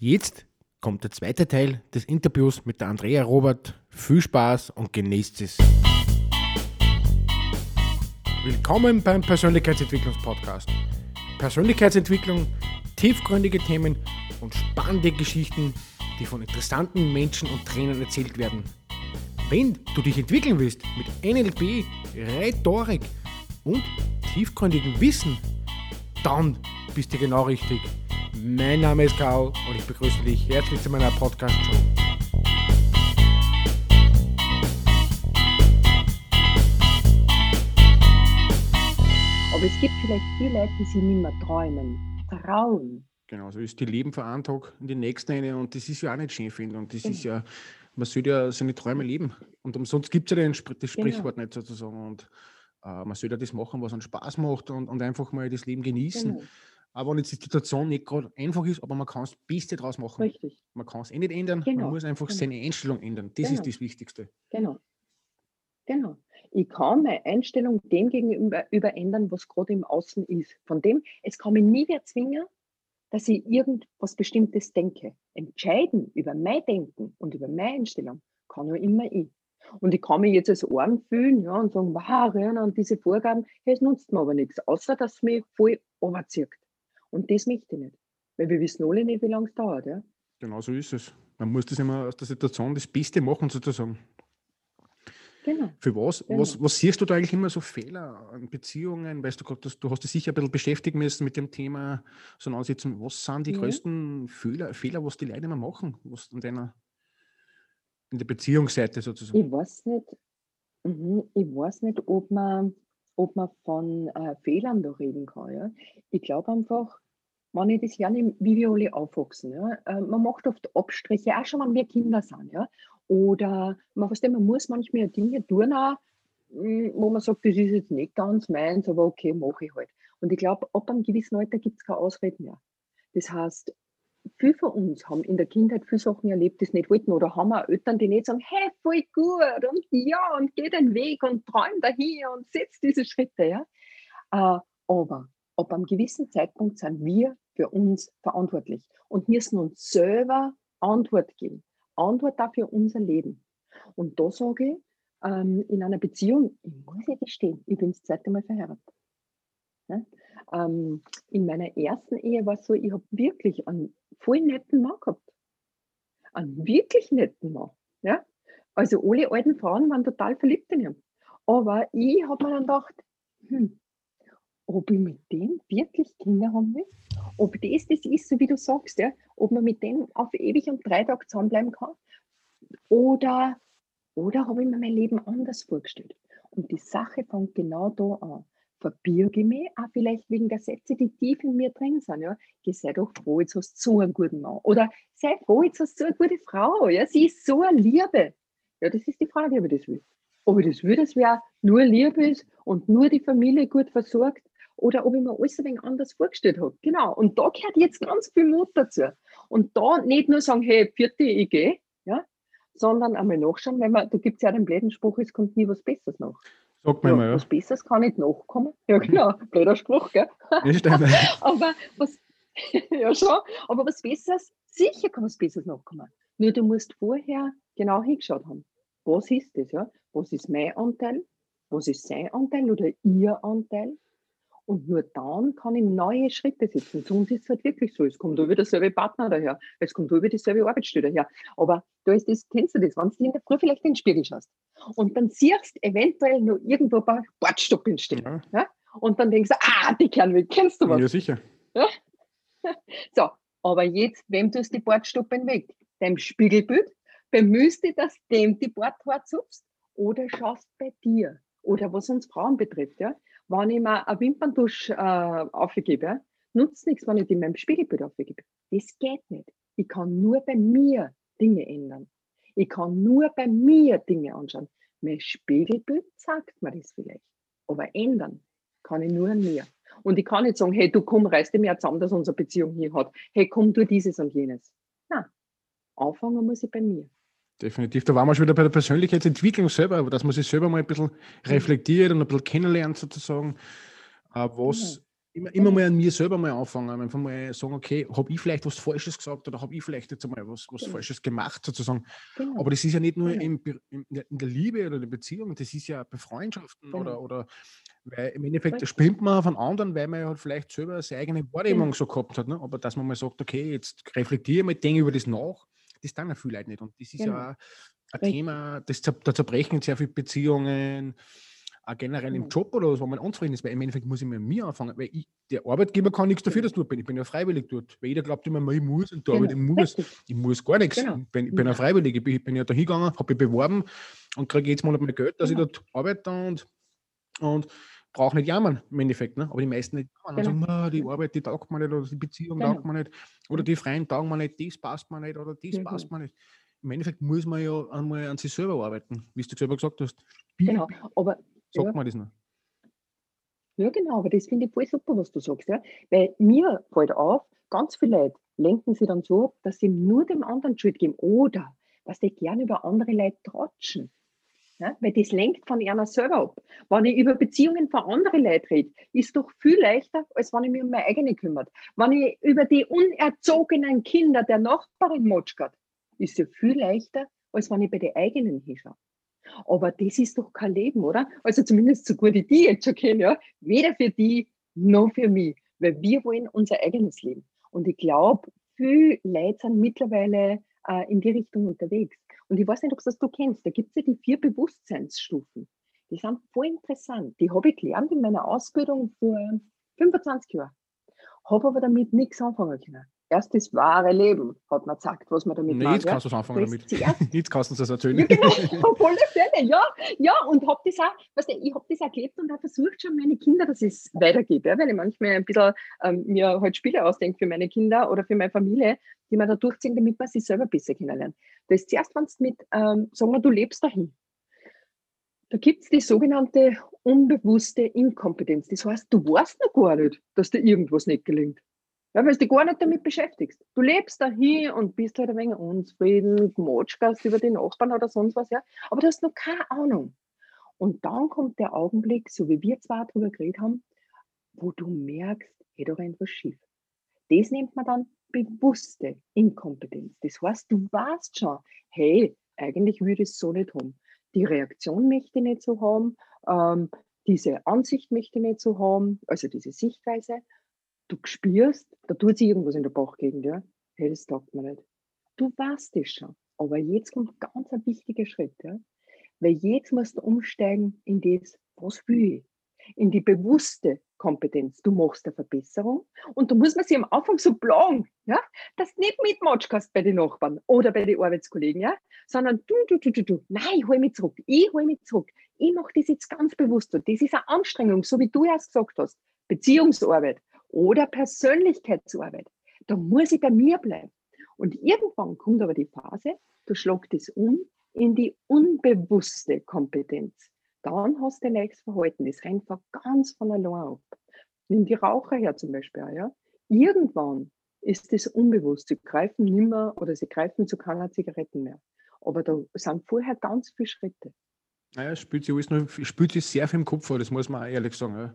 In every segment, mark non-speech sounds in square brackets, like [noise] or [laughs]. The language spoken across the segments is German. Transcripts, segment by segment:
Jetzt kommt der zweite Teil des Interviews mit der Andrea Robert. Viel Spaß und genießt es. Willkommen beim Persönlichkeitsentwicklungspodcast. Persönlichkeitsentwicklung, tiefgründige Themen und spannende Geschichten, die von interessanten Menschen und Trainern erzählt werden. Wenn du dich entwickeln willst mit NLP, Rhetorik und tiefgründigem Wissen, dann bist du genau richtig. Mein Name ist Karl und ich begrüße dich herzlich zu meiner Podcast-Show. Aber es gibt vielleicht viele Leute, die sich nicht mehr träumen, trauen. Genau, so ist die Leben von einem Tag in den nächsten eine und das ist ja auch nicht schön, finde Und das genau. ist ja, man sollte ja seine Träume leben. Und umsonst gibt es ja das genau. Sprichwort genau. nicht sozusagen. Und äh, man sollte ja das machen, was einen Spaß macht und, und einfach mal das Leben genießen. Genau. Aber wenn jetzt die Situation nicht gerade einfach ist, aber man kann das Beste draus machen. Richtig. Man kann es eh nicht ändern, genau. man muss einfach genau. seine Einstellung ändern. Das genau. ist das Wichtigste. Genau. Genau. Ich kann meine Einstellung dem gegenüber ändern, was gerade im Außen ist. Von dem, es kann mich nie mehr zwingen, dass ich irgendwas Bestimmtes denke. Entscheiden über mein Denken und über meine Einstellung kann nur immer ich. Und ich kann mich jetzt als Arm fühlen ja, und sagen, wow, an diese Vorgaben, hey, es nutzt mir aber nichts, außer dass es mich voll overzieht. Und das möchte ich nicht. Weil wir wissen alle nicht, wie lange es dauert. Ja? Genau so ist es. Man muss das immer aus der Situation das Beste machen, sozusagen. Genau. Für was, genau. was, was siehst du da eigentlich immer so Fehler an Beziehungen? Weißt du, du hast dich sicher ein bisschen beschäftigen müssen mit dem Thema so ansitzen. Was sind die ja. größten Fehler, Fehler, was die Leute immer machen? Was an deiner, in der Beziehungsseite sozusagen? Ich weiß nicht, mhm, ich weiß nicht, ob man ob man von äh, Fehlern da reden kann. Ja. Ich glaube einfach, wenn ich das lerne, wie wir alle aufwachsen, ja, äh, man macht oft Abstriche, auch schon, wenn wir Kinder sind. Ja. Oder man, weißt man muss manchmal Dinge tun, auch, hm, wo man sagt, das ist jetzt nicht ganz meins, aber okay, mache ich halt. Und ich glaube, ab einem gewissen Alter gibt es keine Ausreden mehr. Das heißt, viele von uns haben in der Kindheit viele Sachen erlebt, die es nicht wollten. Oder haben auch Eltern, die nicht sagen, hey, voll gut und ja, und geh den Weg und träum dahin und setz diese Schritte. Ja? Äh, aber ab einem gewissen Zeitpunkt sind wir für uns verantwortlich und müssen uns selber Antwort geben. Antwort dafür unser Leben. Und da sage ich, ähm, in einer Beziehung, ich muss ja gestehen, ich bin das zweite Mal verheiratet. Ja? Ähm, in meiner ersten Ehe war es so, ich habe wirklich einen voll netten Mann gehabt. Einen wirklich netten Mann. Ja? Also alle alten Frauen waren total verliebt in ihn. Aber ich habe mir dann gedacht, hm, ob ich mit dem wirklich Kinder haben will, ob das das ist, so wie du sagst, ja, ob man mit dem auf ewig und drei Tage zusammenbleiben kann, oder, oder habe ich mir mein Leben anders vorgestellt. Und die Sache fängt genau da an verbirge mich, auch vielleicht wegen der Sätze, die tief in mir drin sind. Ja. Geh, sei doch froh, jetzt hast du so einen guten Mann. Oder sei froh, jetzt hast du so eine gute Frau. Ja. Sie ist so eine Liebe. Ja, das ist die Frage, ob ich das will. Ob ich das will, dass wer nur Liebe ist und nur die Familie gut versorgt oder ob ich mir alles ein wenig anders vorgestellt habe. Genau. Und da gehört jetzt ganz viel Mut dazu. Und da nicht nur sagen, hey, vierte, ich gehe, ja, sondern einmal nachschauen, weil man, da gibt es ja den blöden Spruch, es kommt nie was Besseres nach. Sagt man ja, mal, ja. Was Besseres kann nicht nachkommen. Ja, genau. Blöder Spruch, gell? [laughs] Aber was, [laughs] ja schon, aber was Besseres, sicher kann was Besseres nachkommen. Nur du musst vorher genau hingeschaut haben. Was ist das, ja? Was ist mein Anteil? Was ist sein Anteil oder ihr Anteil? Und nur dann kann ich neue Schritte setzen. Sonst ist es halt wirklich so. Es kommt über derselbe Partner daher. Es kommt über dieselbe Arbeitsstelle daher. Aber da ist das, kennst du das, wenn du in der Früh vielleicht in den Spiegel schaust und dann siehst du eventuell noch irgendwo ein paar Bordstoppeln stehen. Ja. ja. Und dann denkst du, ah, die Kernweg, kennst du was? Ja, sicher. Ja? [laughs] So, aber jetzt, wem tust du die Bordstoppeln weg? Deinem Spiegelbild? Bemühst du, dass dem die Bordhaar zupfst? Oder schaust bei dir? Oder was uns Frauen betrifft, ja? Wenn ich mir eine Wimperntusch äh, aufgebe, nutzt nichts, wenn ich die in meinem Spiegelbild aufgebe. Das geht nicht. Ich kann nur bei mir Dinge ändern. Ich kann nur bei mir Dinge anschauen. Mein Spiegelbild sagt mir das vielleicht. Aber ändern kann ich nur an mir. Und ich kann nicht sagen, hey, du komm, reiß dir mehr zusammen, dass unsere Beziehung hier hat. Hey, komm, tu dieses und jenes. Nein. Anfangen muss ich bei mir. Definitiv. Da waren wir schon wieder bei der Persönlichkeitsentwicklung selber, aber dass man sich selber mal ein bisschen reflektiert und ein bisschen kennenlernt, sozusagen, äh, was mhm. immer, immer mal an mir selber mal anfangen, einfach mal sagen, okay, habe ich vielleicht was Falsches gesagt oder habe ich vielleicht jetzt einmal was, was genau. Falsches gemacht, sozusagen. Genau. Aber das ist ja nicht nur genau. in, in, in, der Liebe oder der Beziehung, das ist ja bei Freundschaften oder, genau. oder weil im Endeffekt spinnt man von anderen, weil man ja halt vielleicht selber seine eigene Wahrnehmung genau. so gehabt hat. Ne? Aber dass man mal sagt, okay, jetzt reflektiere mal, denke über das nach, das dann ja viele Leute nicht. Und das ist ja ein Thema, das, da zerbrechen sehr viele Beziehungen, auch generell im Job oder so, wo man unzufrieden ist, weil im Endeffekt muss ich mit mir anfangen, weil ich, der Arbeitgeber kann nichts dafür, dass du bin. Ich bin ja freiwillig dort. Weil jeder glaubt immer, ich muss und da genau. ich muss. Ich muss gar nichts. Genau. Ich bin, ich bin ja freiwillig. Ich bin, ich bin ja da hingegangen, habe mich beworben und kriege jetzt Monat mehr Geld, dass genau. ich dort arbeite und, und brauche nicht jammern im Endeffekt. Ne? Aber die meisten nicht jammern genau. und sagen, die Arbeit, die taugt mir nicht oder die Beziehung genau. taugt mir nicht oder die Freien taugen mir nicht, das passt mir nicht oder das mhm. passt mir nicht. Im Endeffekt muss man ja einmal an sich selber arbeiten, wie du selber gesagt hast. Genau, aber Sagt ja. man das noch? Ja, genau, aber das finde ich voll super, was du sagst. Ja? Weil mir fällt auf, ganz viele Leute lenken sie dann so ab, dass sie nur dem anderen Schuld geben oder dass sie gerne über andere Leute tratschen. Ja? Weil das lenkt von einer selber ab. Wenn ich über Beziehungen von anderen Leuten rede, ist doch viel leichter, als wenn ich mich um meine eigene kümmert. Wenn ich über die unerzogenen Kinder der Nachbarin motschgert, ist es viel leichter, als wenn ich bei den eigenen hinschaue. Aber das ist doch kein Leben, oder? Also zumindest so gut ich die jetzt schon kenne, ja. Weder für die noch für mich. Weil wir wollen unser eigenes Leben. Und ich glaube, viele Leute sind mittlerweile äh, in die Richtung unterwegs. Und ich weiß nicht, ob das du kennst. Da gibt es ja die vier Bewusstseinsstufen. Die sind voll interessant. Die habe ich gelernt in meiner Ausbildung vor 25 Jahren. Habe aber damit nichts anfangen können erst das wahre Leben, hat man gesagt, was man damit nee, macht. [laughs] Jetzt kannst du es anfangen damit. jetzt kannst du es erzählen. Ja, genau, auf alle Fälle, ja. Ja, und hab das auch, weißt du, ich habe das erlebt und habe versucht schon meine Kinder, dass es weitergeht, ja, weil ich manchmal ein bisschen ähm, mir halt Spiele ausdenke für meine Kinder oder für meine Familie, die man da durchziehen, damit man sich selber besser kennenlernt. Das ist zuerst, wenn du mit, ähm, sagen wir, du lebst dahin. Da gibt es die sogenannte unbewusste Inkompetenz. Das heißt, du weißt noch gar nicht, dass dir irgendwas nicht gelingt. Weil du dich gar nicht damit beschäftigst. Du lebst da hier und bist halt ein wenig unzufrieden, motschgast über die Nachbarn oder sonst was, ja. Aber du hast noch keine Ahnung. Und dann kommt der Augenblick, so wie wir zwar darüber geredet haben, wo du merkst, hey, da rennt was schief. Das nennt man dann bewusste Inkompetenz. Das heißt, du weißt schon, hey, eigentlich würde ich es so nicht haben. Die Reaktion möchte ich nicht so haben, ähm, diese Ansicht möchte ich nicht so haben, also diese Sichtweise du spürst, da tut sich irgendwas in der Bauchgegend, ja. Hey, das taugt mir nicht. Du weißt es schon. Aber jetzt kommt ganz ein wichtiger Schritt, ja. Weil jetzt musst du umsteigen in das, was will ich? In die bewusste Kompetenz. Du machst eine Verbesserung und du musst man sich am Anfang so plagen, ja, dass du nicht mitmatschen kannst bei den Nachbarn oder bei den Arbeitskollegen, ja, sondern du, du, du, du, du, nein, ich hol mich zurück, ich hol mich zurück. Ich mache das jetzt ganz bewusst. Und das ist eine Anstrengung, so wie du erst gesagt hast. Beziehungsarbeit oder Persönlichkeitsarbeit. Da muss ich bei mir bleiben. Und irgendwann kommt aber die Phase, du schlagt es um in die unbewusste Kompetenz. Dann hast du ein nächstes Verhalten, das rennt ganz von allein ab. Nimm die Raucher her zum Beispiel. Ja? Irgendwann ist es unbewusst. Sie greifen nimmer oder sie greifen zu keiner Zigaretten mehr. Aber da sind vorher ganz viele Schritte. Naja, spielt sich, alles noch, spielt sich sehr viel im Kopf vor, das muss man auch ehrlich sagen. Ja.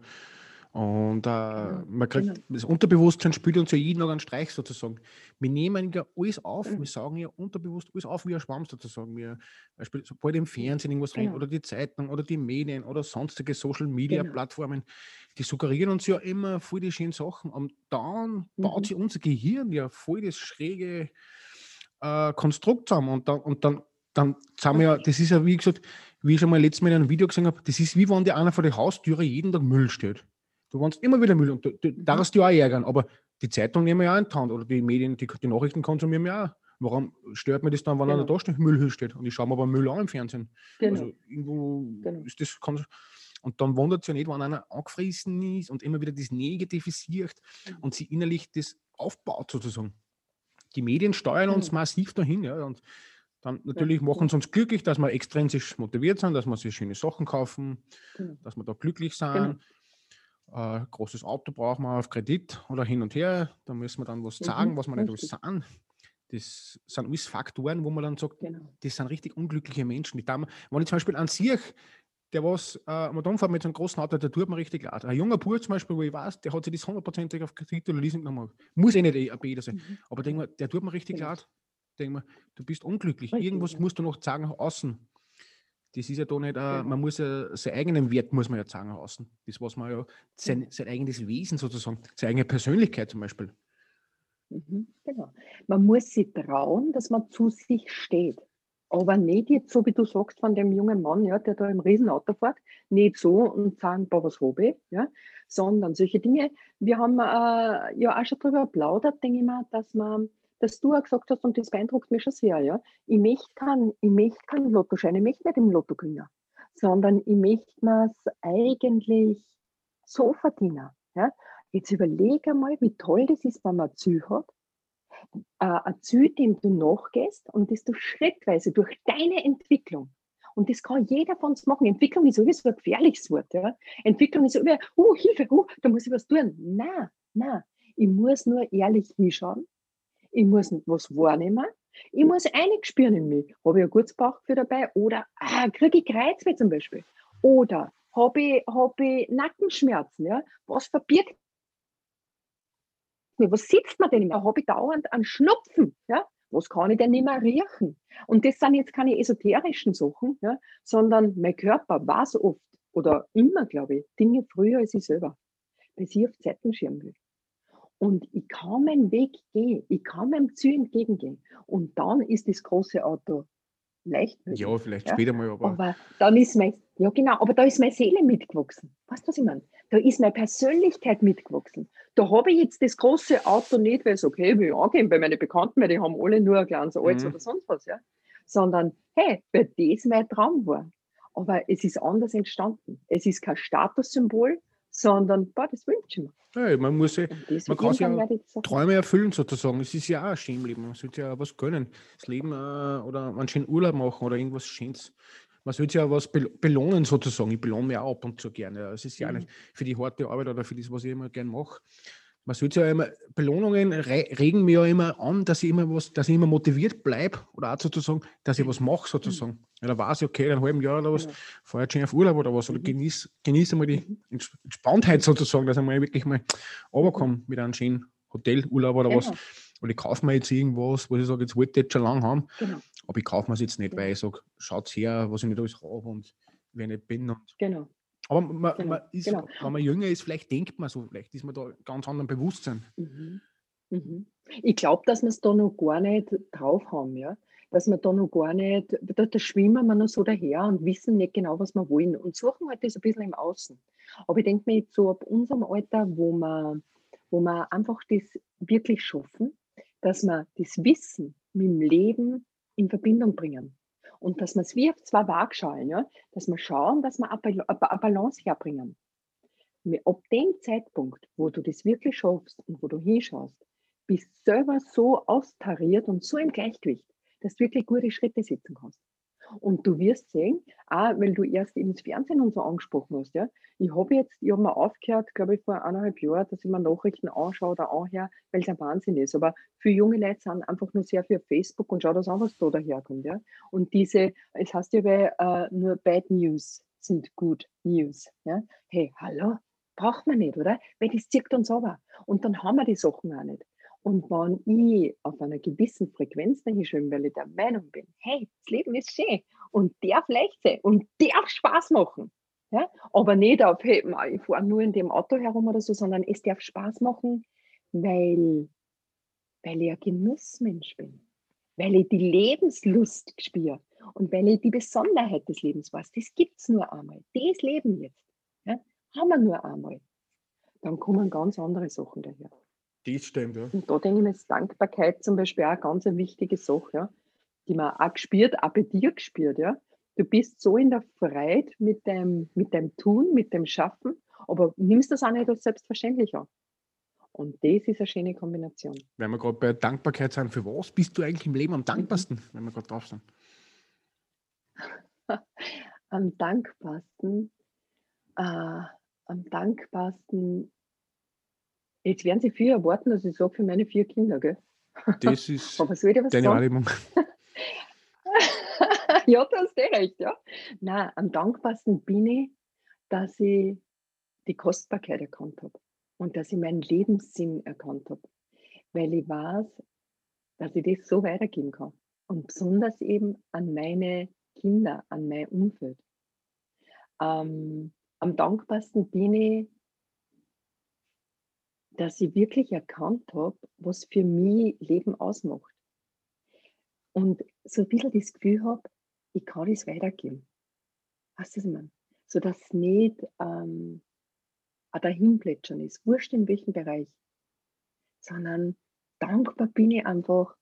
Und äh, genau. man kriegt, genau. das Unterbewusstsein spielt uns ja jeden noch einen Streich sozusagen. Wir nehmen ja alles auf, mhm. wir sagen ja unterbewusst alles auf wie ein Schwamm sozusagen. Wir, Beispiel, sobald im Fernsehen irgendwas genau. rennt oder die Zeitung oder die Medien oder sonstige Social Media genau. Plattformen, die suggerieren uns ja immer voll die schönen Sachen. Und dann mhm. baut sich unser Gehirn ja voll das schräge äh, Konstrukt zusammen. Und dann, und dann, dann sind wir ja, das ist ja wie gesagt, wie ich schon mal letztes Mal in einem Video gesehen habe, das ist wie wenn dir einer vor der Haustüre jeden Tag Müll steht. Du wohnst immer wieder Müll und du, du mhm. darfst dich auch ärgern, aber die Zeitung nehmen wir ja auch in die Hand oder die Medien, die, die Nachrichten konsumieren wir auch. Warum stört mir das dann, wenn genau. da steht, Müll steht und ich schaue mir aber Müll an im Fernsehen? Genau. Also irgendwo genau. ist das. Kann, und dann wundert es ja nicht, wenn einer angefressen ist und immer wieder das Negative sieht mhm. und sie innerlich das aufbaut sozusagen. Die Medien steuern uns mhm. massiv dahin. Ja, und dann natürlich ja. machen sie uns glücklich, dass wir extrinsisch motiviert sind, dass wir sich schöne Sachen kaufen, genau. dass wir da glücklich sind. Äh, großes Auto brauchen wir auf Kredit oder hin und her. Da müssen wir dann was sagen, mhm, was wir nicht alles sind. Das sind alles Faktoren, wo man dann sagt, genau. das sind richtig unglückliche Menschen. Die wenn ich zum Beispiel an sich der was äh, am Umfahrt mit so einem großen Auto, der tut mir richtig leid. Ein junger Bub zum Beispiel, wo ich weiß, der hat sich das hundertprozentig auf Kredit oder Leasing genommen. Muss eh nicht ein Beta sein. Mhm. Aber denk mal, der tut mir richtig genau. leid. Denk mal, du bist unglücklich. Richtig, Irgendwas ja. musst du noch sagen außen. Das ist ja da nicht, äh, genau. man muss ja seinen eigenen Wert muss man ja sagen außen. Das, was man ja, sein, sein eigenes Wesen sozusagen, seine eigene Persönlichkeit zum Beispiel. Mhm, genau. Man muss sich trauen, dass man zu sich steht. Aber nicht jetzt so, wie du sagst, von dem jungen Mann, ja, der da im Riesenauto fährt, nicht so und sagen, boah, was habe ich, ja, sondern solche Dinge. Wir haben äh, ja auch schon darüber plaudert, denke ich mal, dass man, dass du auch gesagt hast, und das beeindruckt mich schon sehr, ja, ich möchte keinen ich möchte Lottoschein, ich möchte nicht im Lotto gewinnen, sondern ich möchte mir es eigentlich so verdienen. Ja. Jetzt überlege mal, wie toll das ist, wenn man ein Ziel hat, äh, ein Ziel, dem du nachgehst und das du schrittweise durch deine Entwicklung und das kann jeder von uns machen. Entwicklung ist sowieso ein gefährliches Wort. Ja? Entwicklung ist immer, oh, Hilfe, oh, da muss ich was tun. Nein, nein. Ich muss nur ehrlich hinschauen. Ich muss was wahrnehmen. Ich muss einig spüren in mich. Habe ich ein gutes Bauchgefühl dabei? Oder ah, kriege ich Kreuzweh zum Beispiel? Oder habe ich, hab ich Nackenschmerzen? Ja? Was verbirgt mir, was sitzt man denn immer? Habe ich dauernd einen Schnupfen? Ja? Was kann ich denn nicht mehr riechen? Und das sind jetzt keine esoterischen Sachen, ja? sondern mein Körper weiß oft oder immer, glaube ich, Dinge früher als ich selber, bis ich auf Zeitenschirm will. Und ich kann meinen Weg gehen, ich kann meinem Ziel entgegengehen. Und dann ist das große Auto leicht. Ja, vielleicht ja? später mal, aber. Aber dann ist mein, ja genau, aber da ist meine Seele mitgewachsen. Weißt du, was ich meine? Da ist meine Persönlichkeit mitgewachsen. Da habe ich jetzt das große Auto nicht, weil es okay, will angehen bei meinen Bekannten, weil die haben alle nur ein kleines Alts mhm. oder sonst was, ja. Sondern, hey, weil das mein Traum war. Aber es ist anders entstanden. Es ist kein Statussymbol, sondern, boah, das wünsche ich mir. Ja, man muss ja, man kann ja Träume erfüllen sozusagen. Es ist ja auch ein schön Leben. Man sollte ja was gönnen. Das Leben äh, oder einen schönen Urlaub machen oder irgendwas Schönes. Man sollte ja was belohnen sozusagen. Ich belohne mich auch ab und zu gerne. Es ist ja mhm. nicht für die harte Arbeit oder für das, was ich immer gerne mache man sollte ja immer, Belohnungen regen mir ja immer an, dass ich immer was, dass ich immer motiviert bleibe oder auch sozusagen, dass ich was mache sozusagen. Mhm. Ja, da weiß ich, okay, in einem halben Jahr oder was, ja. fahre ich schon auf Urlaub oder was, oder mhm. genieße genieß einmal die mhm. Entspanntheit sozusagen, dass ich mal wirklich mal runterkomme mit einem schönen Hotelurlaub oder genau. was. Oder ich kaufe mir jetzt irgendwas, wo ich sage, jetzt wollte ich jetzt schon lange haben, genau. aber ich kaufe mir es jetzt nicht, weil ich sage, schaut her, was ich nicht alles habe und wer ich nicht bin. Und genau. Aber man, genau, man ist, genau. wenn man jünger ist, vielleicht denkt man so, vielleicht ist man da ganz anderen Bewusstsein. Mhm. Mhm. Ich glaube, dass wir es da noch gar nicht drauf haben, ja. Dass wir da noch gar nicht, da, da schwimmen wir noch so daher und wissen nicht genau, was wir wollen und suchen halt das ein bisschen im Außen. Aber ich denke mir jetzt so ab unserem Alter, wo wir, wo wir einfach das wirklich schaffen, dass wir das Wissen mit dem Leben in Verbindung bringen. Und dass wir es wie auf zwei Waagschalen, ja, dass wir schauen, dass wir eine Balance herbringen. Ab dem Zeitpunkt, wo du das wirklich schaffst und wo du hinschaust, bist du selber so austariert und so im Gleichgewicht, dass du wirklich gute Schritte setzen kannst. Und du wirst sehen, auch weil du erst ins Fernsehen und so angesprochen hast, ja. Ich habe jetzt, ich habe mal aufgehört, glaube ich, vor eineinhalb Jahren, dass ich mir Nachrichten anschaue oder anhöre, weil es ein Wahnsinn ist. Aber für junge Leute sind einfach nur sehr viel Facebook und schau das an, was da daherkommt, ja. Und diese, es heißt ja, weil äh, nur Bad News sind Good News, ja. Hey, hallo, braucht man nicht, oder? Weil das zirkt uns aber. Und dann haben wir die Sachen auch nicht. Und wenn ich auf einer gewissen Frequenz dahin schwimme, weil ich der Meinung bin, hey, das Leben ist schön und darf leicht sein und darf Spaß machen. Ja? Aber nicht auf, hey, ich fahre nur in dem Auto herum oder so, sondern es darf Spaß machen, weil, weil ich ein Genussmensch bin, weil ich die Lebenslust spüre und weil ich die Besonderheit des Lebens weiß. Das gibt es nur einmal. Das Leben jetzt ja, haben wir nur einmal. Dann kommen ganz andere Sachen daher. Das stimmt, ja. Und da denke ich mir, ist Dankbarkeit zum Beispiel auch eine ganz wichtige Sache, ja, die man auch gespürt, auch bei dir gespürt, ja. Du bist so in der Freude mit deinem, mit deinem Tun, mit dem Schaffen, aber nimmst das auch nicht als selbstverständlich an. Und das ist eine schöne Kombination. Wenn wir gerade bei Dankbarkeit sind, für was bist du eigentlich im Leben am dankbarsten, wenn wir gerade drauf sind? [laughs] am dankbarsten, äh, am dankbarsten Jetzt werden Sie viel erwarten, dass ich sage für meine vier Kinder, gell? Das [laughs] ist Aber soll ich was deine Wahrnehmung. [laughs] ja, du hast eh recht, ja. Nein, am dankbarsten bin ich, dass ich die Kostbarkeit erkannt habe und dass ich meinen Lebenssinn erkannt habe, weil ich weiß, dass ich das so weitergeben kann. Und besonders eben an meine Kinder, an mein Umfeld. Ähm, am dankbarsten bin ich, dass ich wirklich erkannt habe, was für mich Leben ausmacht. Und so ein bisschen das Gefühl habe, ich kann es weitergeben. Weißt du, was ich meine? So dass es nicht ähm, ein Dahinplätschern ist, wurscht in welchem Bereich, sondern dankbar bin ich einfach,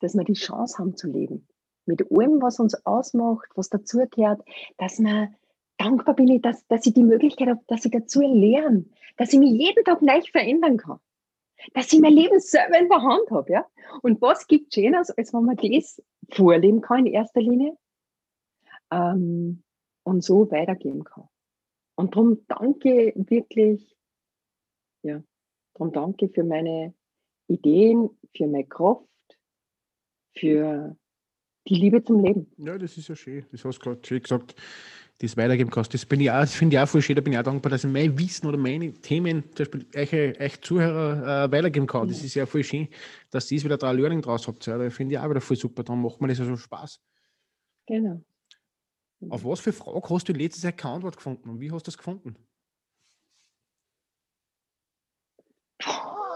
dass wir die Chance haben zu leben. Mit allem, was uns ausmacht, was dazugehört, dass man dankbar bin ich, dass, dass ich die Möglichkeit habe, dass ich dazu lerne, dass ich mich jeden Tag leicht verändern kann, dass ich mein Leben selber in der Hand habe. Ja? Und was gibt Schönes, als wenn man das vorleben kann in erster Linie ähm, und so weitergeben kann. Und darum danke wirklich, ja, darum danke für meine Ideen, für meine Kraft, für die Liebe zum Leben. Ja, das ist ja schön. Das hast du gerade schön gesagt, das weitergeben kannst. Das, das finde ich auch voll schön. Da bin ich auch dankbar, dass ich mein Wissen oder meine Themen, zum Beispiel euch, euch Zuhörer äh, weitergeben kann. Das ist ja voll schön, dass ihr wieder da Learning draus habt. Ja, da finde ich auch wieder voll super. Dann macht mir das ja so Spaß. Genau. Auf was für Frage hast du letztes Jahr keine Antwort gefunden und wie hast du das gefunden?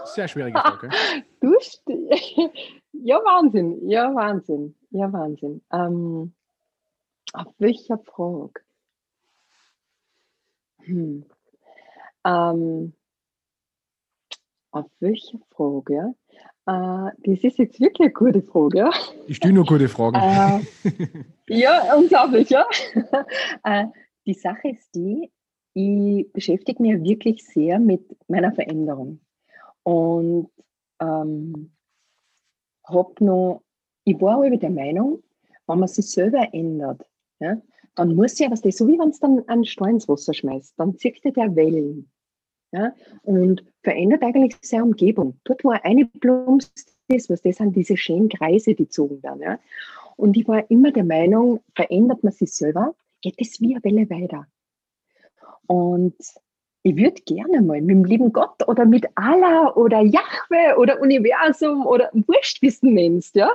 Sehr schwierige Frage. [laughs] du, [laughs] ja, Wahnsinn, ja, Wahnsinn, ja, Wahnsinn. Ähm, auf welcher Frage? Hm. Ähm, auf welcher Frage? Äh, das ist jetzt wirklich eine gute Frage. Ich stelle nur gute Fragen. Äh, ja, unglaublich, ja. [laughs] äh, die Sache ist die, ich beschäftige mich wirklich sehr mit meiner Veränderung. Und ähm, habe noch, ich war aber der Meinung, wenn man sich selber ändert, ja, dann muss ja was das, so wie wenn es dann einen Stein ins Wasser schmeißt, dann zieht der Wellen. Ja, und verändert eigentlich seine Umgebung. Dort, wo er eine plumpst ist, was das sind diese schönen Kreise, die zogen dann. Ja. Und ich war immer der Meinung, verändert man sich selber, geht es wie eine Welle weiter. Und ich würde gerne mal mit dem lieben Gott oder mit Allah oder Jahwe oder Universum oder Wurscht, wie du nennst, ja,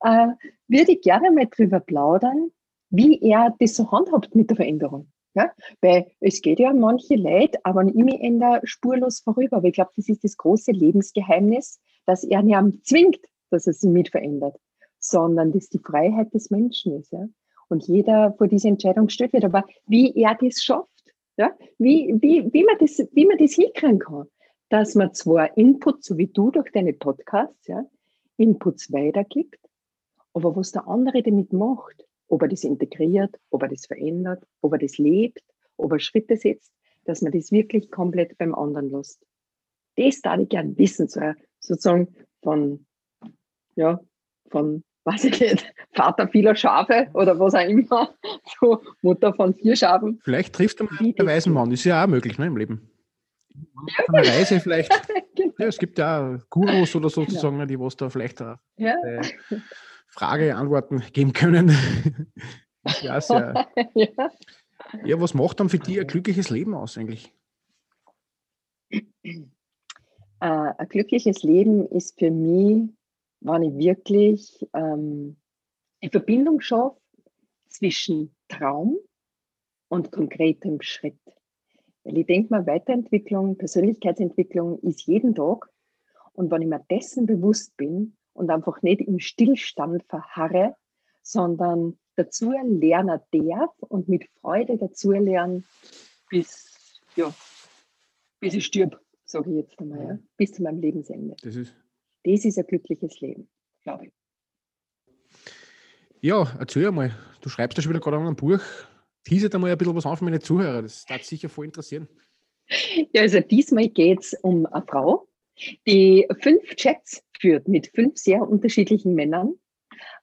äh, würde ich gerne mal drüber plaudern, wie er das so handhabt mit der Veränderung. Ja? Weil es geht ja manche Leid, aber ich mich ändere spurlos vorüber. Aber ich glaube, das ist das große Lebensgeheimnis, dass er nicht zwingt, dass er sich mit verändert, sondern dass die Freiheit des Menschen ist. Ja? Und jeder vor diese Entscheidung gestellt wird. Aber wie er das schafft, ja? wie, wie, wie, man das, wie man das hinkriegen kann, dass man zwar Input, so wie du durch deine Podcasts, ja, Inputs weitergibt, aber was der andere damit macht, ob er das integriert, ob er das verändert, ob er das lebt, ob er Schritte setzt, dass man das wirklich komplett beim anderen lässt. Das darf ich gerne wissen, so, sozusagen von, ja, von, [laughs] weiß ich nicht, Vater vieler Schafe oder was auch immer, [laughs] so Mutter von vier Schafen. Vielleicht trifft er mal einen weisen Mann, ist ja auch möglich ne, im Leben. Ja. Von einer Reise vielleicht. [laughs] genau. ja, es gibt ja Gurus oder sozusagen, genau. die was da vielleicht ja. äh, Frage, Antworten geben können. [laughs] ja, sehr. [laughs] ja. ja, was macht dann für dich ein glückliches Leben aus eigentlich? Äh, ein glückliches Leben ist für mich, wenn ich wirklich ähm, die Verbindung schaffe zwischen Traum und konkretem Schritt. Weil ich denke mal, Weiterentwicklung, Persönlichkeitsentwicklung ist jeden Tag. Und wenn ich mir dessen bewusst bin, und einfach nicht im Stillstand verharre, sondern dazu lernen darf und mit Freude dazu lernen, bis, ja, bis ich stirb, sage ich jetzt einmal, ja, bis zu meinem Lebensende. Das ist, das ist ein glückliches Leben, glaube ich. Ja, erzähl einmal, du schreibst ja schon wieder gerade an einem Buch. Teaset einmal ein bisschen was an für meine Zuhörer, das darf sicher voll interessieren. Ja, also diesmal geht es um eine Frau, die fünf Chats führt mit fünf sehr unterschiedlichen Männern.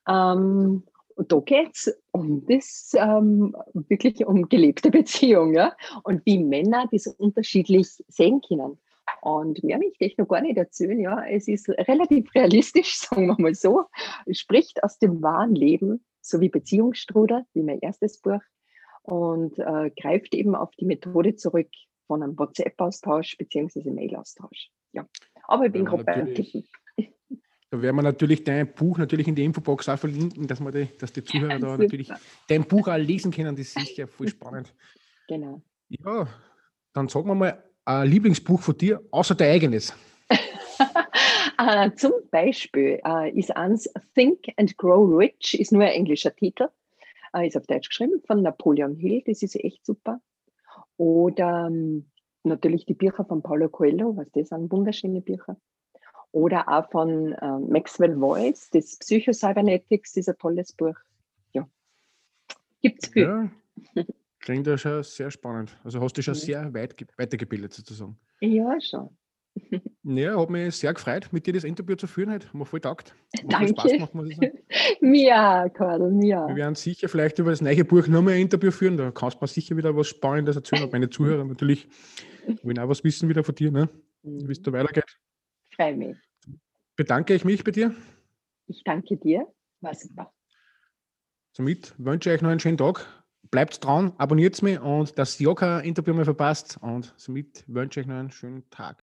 Ähm, und da geht es ähm, wirklich um gelebte Beziehung, ja, und wie Männer das unterschiedlich sehen können. Und mehr möchte ich noch gar nicht erzählen, ja. Es ist relativ realistisch, [laughs] sagen wir mal so. Es spricht aus dem wahren Leben so wie Beziehungsstrudel, wie mein erstes Buch, und äh, greift eben auf die Methode zurück von einem WhatsApp-Austausch bzw. Mail-Austausch. Ja. Aber ich bin gerade beim Tippen. Da werden wir natürlich dein Buch natürlich in die Infobox auch verlinken, dass, wir die, dass die Zuhörer ja, da natürlich dein Buch auch lesen können. Das ist sicher voll spannend. Genau. Ja, dann sagen wir mal ein Lieblingsbuch von dir, außer dein eigenes. uh, [laughs] zum Beispiel uh, ist eins Think and Grow Rich, ist nur ein englischer Titel, uh, ist auf Deutsch geschrieben, von Napoleon Hill, das ist echt super. Oder ähm, natürlich die Bücher von Paulo Coelho, was das sind, wunderschöne Bücher. Oder auch von äh, Maxwell Voice, das Psycho-Cybernetics, ist ein tolles Buch. Ja, gibt es viel. Ja, klingt ja schon sehr spannend. Also hast du schon ja. sehr weit weitergebildet sozusagen. Ja, schon. Ja, hat mich sehr gefreut, mit dir das Interview zu führen. Hat mir voll taugt. Danke. Spaß gemacht, muss ich sagen. [laughs] mir, Karl, mir. Wir werden sicher vielleicht über das neue Buch nochmal ein Interview führen. Da kannst du mir sicher wieder was Spannendes erzählen. Und meine Zuhörer natürlich wollen auch was wissen wieder von dir, ne? wie es mhm. da weitergeht. Freue mich. Bedanke ich mich bei dir. Ich danke dir. Super. Somit wünsche ich euch noch einen schönen Tag. Bleibt dran, abonniert mich und das Joka-Interview mal verpasst. Und somit wünsche ich euch noch einen schönen Tag.